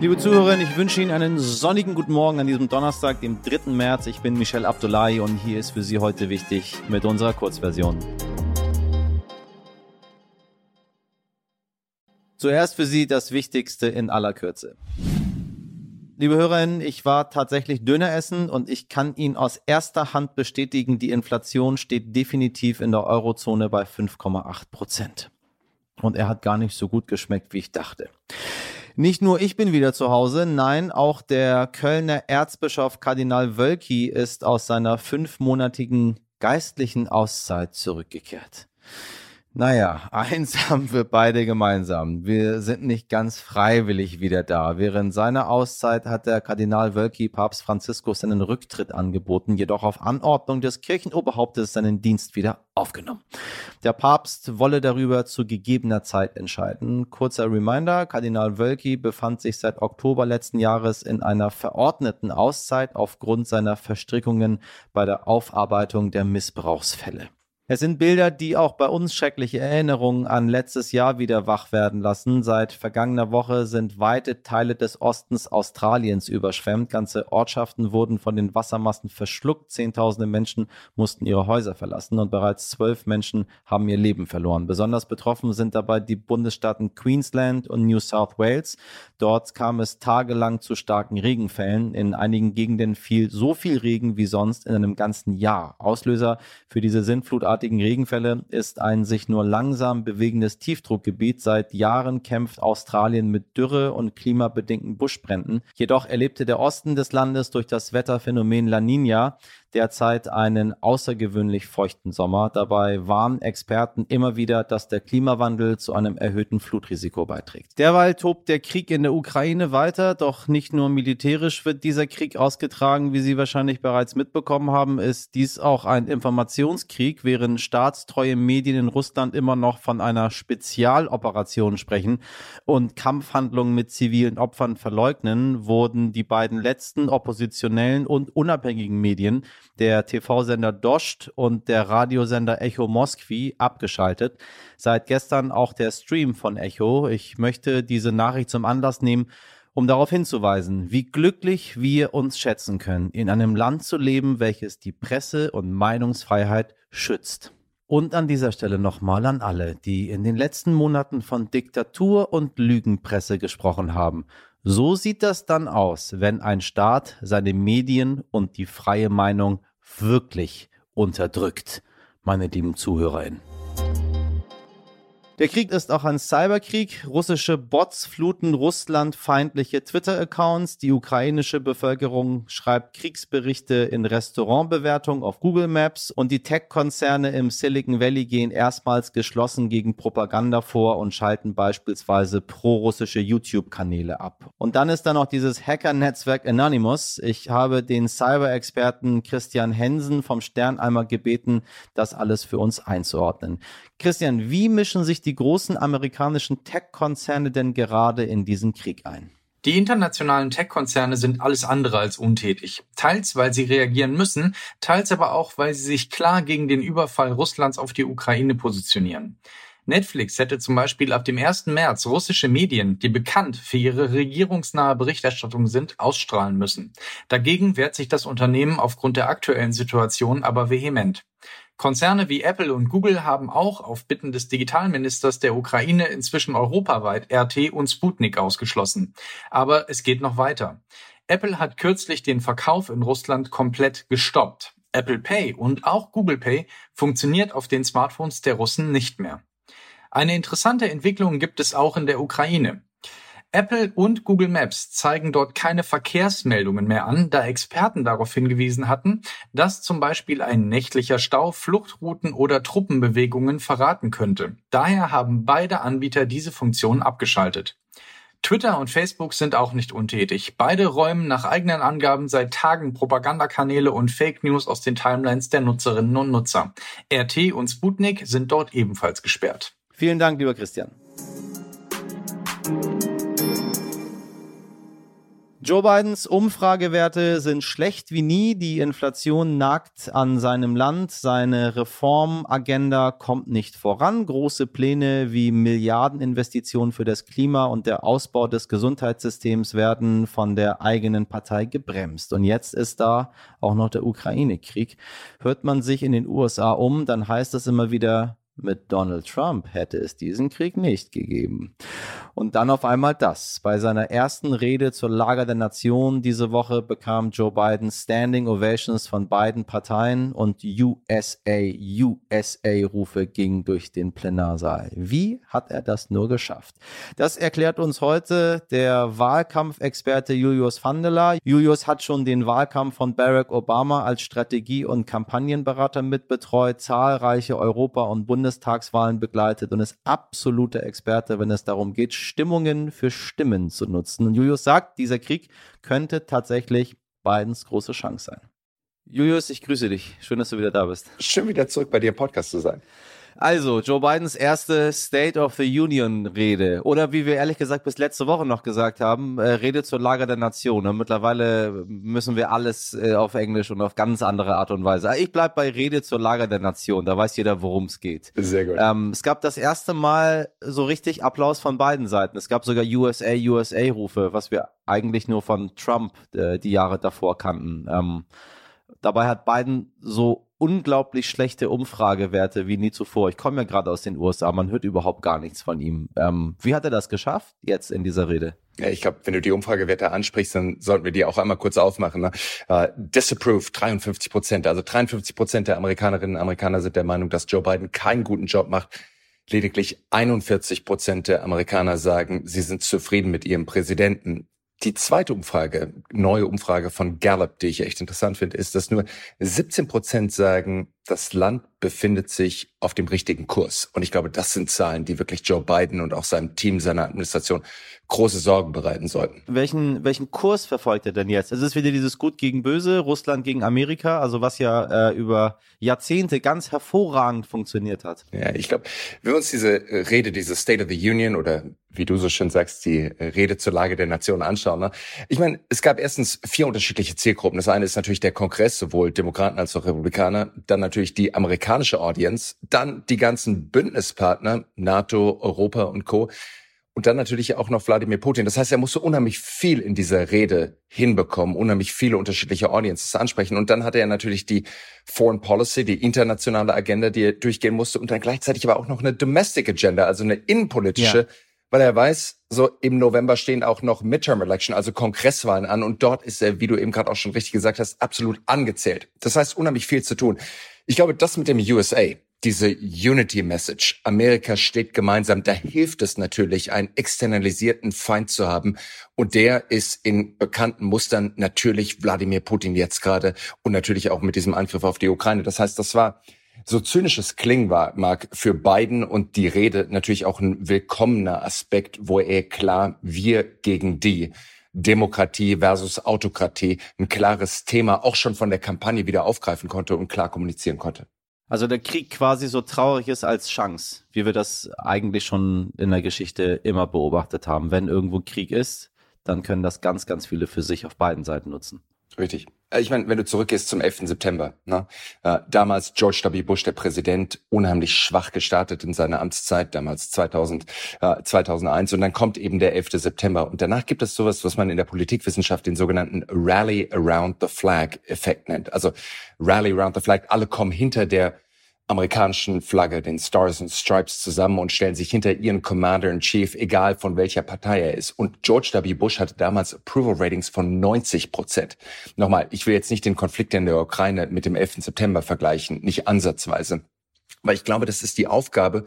Liebe Zuhörerinnen, ich wünsche Ihnen einen sonnigen guten Morgen an diesem Donnerstag, dem 3. März. Ich bin Michel Abdullahi und hier ist für Sie heute wichtig mit unserer Kurzversion. Zuerst für Sie das Wichtigste in aller Kürze. Liebe Hörerinnen, ich war tatsächlich Döner essen und ich kann Ihnen aus erster Hand bestätigen, die Inflation steht definitiv in der Eurozone bei 5,8 Prozent. Und er hat gar nicht so gut geschmeckt, wie ich dachte. Nicht nur ich bin wieder zu Hause, nein, auch der Kölner Erzbischof Kardinal Wölki ist aus seiner fünfmonatigen geistlichen Auszeit zurückgekehrt. Naja, eins haben wir beide gemeinsam. Wir sind nicht ganz freiwillig wieder da. Während seiner Auszeit hat der Kardinal Wölki Papst Franziskus seinen Rücktritt angeboten, jedoch auf Anordnung des Kirchenoberhauptes seinen Dienst wieder aufgenommen. Der Papst wolle darüber zu gegebener Zeit entscheiden. Kurzer Reminder, Kardinal Wölki befand sich seit Oktober letzten Jahres in einer verordneten Auszeit aufgrund seiner Verstrickungen bei der Aufarbeitung der Missbrauchsfälle. Es sind Bilder, die auch bei uns schreckliche Erinnerungen an letztes Jahr wieder wach werden lassen. Seit vergangener Woche sind weite Teile des Ostens Australiens überschwemmt. Ganze Ortschaften wurden von den Wassermassen verschluckt. Zehntausende Menschen mussten ihre Häuser verlassen und bereits zwölf Menschen haben ihr Leben verloren. Besonders betroffen sind dabei die Bundesstaaten Queensland und New South Wales. Dort kam es tagelang zu starken Regenfällen. In einigen Gegenden fiel so viel Regen wie sonst in einem ganzen Jahr. Auslöser für diese Sintflutartigen derartigen Regenfälle ist ein sich nur langsam bewegendes Tiefdruckgebiet. Seit Jahren kämpft Australien mit Dürre und klimabedingten Buschbränden. Jedoch erlebte der Osten des Landes durch das Wetterphänomen La Nina derzeit einen außergewöhnlich feuchten Sommer. Dabei warnen Experten immer wieder, dass der Klimawandel zu einem erhöhten Flutrisiko beiträgt. Derweil tobt der Krieg in der Ukraine weiter, doch nicht nur militärisch wird dieser Krieg ausgetragen, wie Sie wahrscheinlich bereits mitbekommen haben, ist dies auch ein Informationskrieg, während staatstreue Medien in Russland immer noch von einer Spezialoperation sprechen und Kampfhandlungen mit zivilen Opfern verleugnen, wurden die beiden letzten oppositionellen und unabhängigen Medien der TV-Sender Dost und der Radiosender Echo Moskwi abgeschaltet. Seit gestern auch der Stream von Echo. Ich möchte diese Nachricht zum Anlass nehmen, um darauf hinzuweisen, wie glücklich wir uns schätzen können, in einem Land zu leben, welches die Presse- und Meinungsfreiheit schützt. Und an dieser Stelle nochmal an alle, die in den letzten Monaten von Diktatur und Lügenpresse gesprochen haben. So sieht das dann aus, wenn ein Staat seine Medien und die freie Meinung wirklich unterdrückt, meine lieben Zuhörerinnen. Der Krieg ist auch ein Cyberkrieg. Russische Bots fluten Russland feindliche Twitter-Accounts. Die ukrainische Bevölkerung schreibt Kriegsberichte in Restaurantbewertungen auf Google Maps. Und die Tech-Konzerne im Silicon Valley gehen erstmals geschlossen gegen Propaganda vor und schalten beispielsweise pro-russische YouTube-Kanäle ab. Und dann ist da noch dieses Hacker-Netzwerk Anonymous. Ich habe den Cyber-Experten Christian Hensen vom Stern einmal gebeten, das alles für uns einzuordnen. Christian, wie mischen sich die großen amerikanischen Tech-Konzerne denn gerade in diesen Krieg ein? Die internationalen Tech-Konzerne sind alles andere als untätig. Teils, weil sie reagieren müssen, teils aber auch, weil sie sich klar gegen den Überfall Russlands auf die Ukraine positionieren. Netflix hätte zum Beispiel ab dem 1. März russische Medien, die bekannt für ihre regierungsnahe Berichterstattung sind, ausstrahlen müssen. Dagegen wehrt sich das Unternehmen aufgrund der aktuellen Situation aber vehement. Konzerne wie Apple und Google haben auch auf Bitten des Digitalministers der Ukraine inzwischen europaweit RT und Sputnik ausgeschlossen. Aber es geht noch weiter. Apple hat kürzlich den Verkauf in Russland komplett gestoppt. Apple Pay und auch Google Pay funktioniert auf den Smartphones der Russen nicht mehr. Eine interessante Entwicklung gibt es auch in der Ukraine. Apple und Google Maps zeigen dort keine Verkehrsmeldungen mehr an, da Experten darauf hingewiesen hatten, dass zum Beispiel ein nächtlicher Stau Fluchtrouten oder Truppenbewegungen verraten könnte. Daher haben beide Anbieter diese Funktion abgeschaltet. Twitter und Facebook sind auch nicht untätig. Beide räumen nach eigenen Angaben seit Tagen Propagandakanäle und Fake News aus den Timelines der Nutzerinnen und Nutzer. RT und Sputnik sind dort ebenfalls gesperrt. Vielen Dank, lieber Christian. Joe Bidens Umfragewerte sind schlecht wie nie. Die Inflation nagt an seinem Land. Seine Reformagenda kommt nicht voran. Große Pläne wie Milliardeninvestitionen für das Klima und der Ausbau des Gesundheitssystems werden von der eigenen Partei gebremst. Und jetzt ist da auch noch der Ukraine-Krieg. Hört man sich in den USA um, dann heißt es immer wieder, mit Donald Trump hätte es diesen Krieg nicht gegeben. Und dann auf einmal das. Bei seiner ersten Rede zur Lage der Nation diese Woche bekam Joe Biden Standing Ovations von beiden Parteien und USA, USA Rufe gingen durch den Plenarsaal. Wie hat er das nur geschafft? Das erklärt uns heute der Wahlkampfexperte Julius Vandela. Julius hat schon den Wahlkampf von Barack Obama als Strategie- und Kampagnenberater mitbetreut, zahlreiche Europa- und Bundes Bundestagswahlen begleitet und ist absoluter Experte, wenn es darum geht, Stimmungen für Stimmen zu nutzen. Und Julius sagt, dieser Krieg könnte tatsächlich Bidens große Chance sein. Julius, ich grüße dich. Schön, dass du wieder da bist. Schön wieder zurück bei dir im Podcast zu sein. Also, Joe Bidens erste State of the Union Rede. Oder wie wir ehrlich gesagt bis letzte Woche noch gesagt haben, äh, Rede zur Lage der Nation. Und mittlerweile müssen wir alles äh, auf Englisch und auf ganz andere Art und Weise. Ich bleib bei Rede zur Lage der Nation. Da weiß jeder, worum es geht. Sehr gut. Ähm, es gab das erste Mal so richtig Applaus von beiden Seiten. Es gab sogar USA, USA Rufe, was wir eigentlich nur von Trump äh, die Jahre davor kannten. Ähm, dabei hat Biden so unglaublich schlechte Umfragewerte wie nie zuvor. Ich komme ja gerade aus den USA, man hört überhaupt gar nichts von ihm. Ähm, wie hat er das geschafft jetzt in dieser Rede? Ja, ich glaube, wenn du die Umfragewerte ansprichst, dann sollten wir die auch einmal kurz aufmachen. Ne? Uh, disapprove 53 Prozent, also 53 Prozent der Amerikanerinnen und Amerikaner sind der Meinung, dass Joe Biden keinen guten Job macht. Lediglich 41 Prozent der Amerikaner sagen, sie sind zufrieden mit ihrem Präsidenten. Die zweite Umfrage, neue Umfrage von Gallup, die ich echt interessant finde, ist, dass nur 17 Prozent sagen, das Land befindet sich auf dem richtigen Kurs. Und ich glaube, das sind Zahlen, die wirklich Joe Biden und auch seinem Team, seiner Administration große Sorgen bereiten sollten. Welchen, welchen Kurs verfolgt er denn jetzt? Es ist wieder dieses Gut gegen Böse, Russland gegen Amerika, also was ja äh, über Jahrzehnte ganz hervorragend funktioniert hat. Ja, ich glaube, wenn wir uns diese Rede, diese State of the Union oder wie du so schön sagst, die Rede zur Lage der Nation anschauen. Ne? Ich meine, es gab erstens vier unterschiedliche Zielgruppen. Das eine ist natürlich der Kongress, sowohl Demokraten als auch Republikaner. Dann natürlich die amerikanische Audience. Dann die ganzen Bündnispartner, NATO, Europa und Co. Und dann natürlich auch noch Wladimir Putin. Das heißt, er musste unheimlich viel in dieser Rede hinbekommen, unheimlich viele unterschiedliche Audiences ansprechen. Und dann hatte er natürlich die Foreign Policy, die internationale Agenda, die er durchgehen musste. Und dann gleichzeitig aber auch noch eine Domestic Agenda, also eine innenpolitische, ja. weil er weiß, so im November stehen auch noch Midterm Election, also Kongresswahlen an. Und dort ist er, wie du eben gerade auch schon richtig gesagt hast, absolut angezählt. Das heißt, unheimlich viel zu tun. Ich glaube, das mit dem USA, diese Unity Message, Amerika steht gemeinsam, da hilft es natürlich, einen externalisierten Feind zu haben. Und der ist in bekannten Mustern natürlich Wladimir Putin jetzt gerade und natürlich auch mit diesem Angriff auf die Ukraine. Das heißt, das war so zynisches klingen war, mag für Biden und die Rede natürlich auch ein willkommener Aspekt, wo er klar wir gegen die Demokratie versus Autokratie ein klares Thema auch schon von der Kampagne wieder aufgreifen konnte und klar kommunizieren konnte. Also der Krieg quasi so traurig ist als Chance, wie wir das eigentlich schon in der Geschichte immer beobachtet haben. Wenn irgendwo Krieg ist, dann können das ganz, ganz viele für sich auf beiden Seiten nutzen. Richtig. Äh, ich meine, wenn du zurückgehst zum 11. September, ne? Äh, damals George W. Bush, der Präsident, unheimlich schwach gestartet in seiner Amtszeit, damals 2000, äh, 2001. Und dann kommt eben der 11. September. Und danach gibt es sowas, was man in der Politikwissenschaft den sogenannten Rally Around the Flag Effekt nennt. Also Rally Around the Flag, alle kommen hinter der amerikanischen Flagge, den Stars and Stripes zusammen und stellen sich hinter ihren Commander-in-Chief, egal von welcher Partei er ist. Und George W. Bush hatte damals Approval Ratings von 90 Prozent. Nochmal, ich will jetzt nicht den Konflikt in der Ukraine mit dem 11. September vergleichen, nicht ansatzweise. Weil ich glaube, das ist die Aufgabe,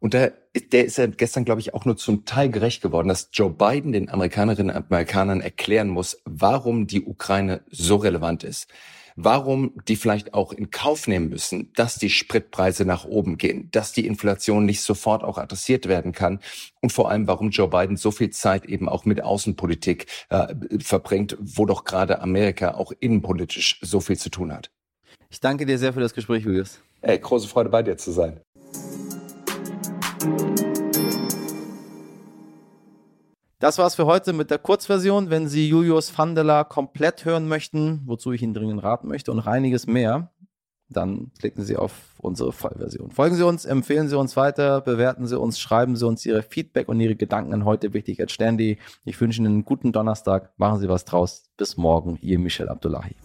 und der, der ist ja gestern, glaube ich, auch nur zum Teil gerecht geworden, dass Joe Biden den Amerikanerinnen und Amerikanern erklären muss, warum die Ukraine so relevant ist warum die vielleicht auch in Kauf nehmen müssen, dass die Spritpreise nach oben gehen, dass die Inflation nicht sofort auch adressiert werden kann und vor allem, warum Joe Biden so viel Zeit eben auch mit Außenpolitik äh, verbringt, wo doch gerade Amerika auch innenpolitisch so viel zu tun hat. Ich danke dir sehr für das Gespräch, Julius. Ey, große Freude bei dir zu sein. Das war's für heute mit der Kurzversion. Wenn Sie Julius Vandela komplett hören möchten, wozu ich Ihnen dringend raten möchte und einiges mehr, dann klicken Sie auf unsere Vollversion. Folgen Sie uns, empfehlen Sie uns weiter, bewerten Sie uns, schreiben Sie uns Ihre Feedback und Ihre Gedanken an heute wichtig at Stern.de. Ich wünsche Ihnen einen guten Donnerstag, machen Sie was draus. Bis morgen, Ihr Michel Abdullahi.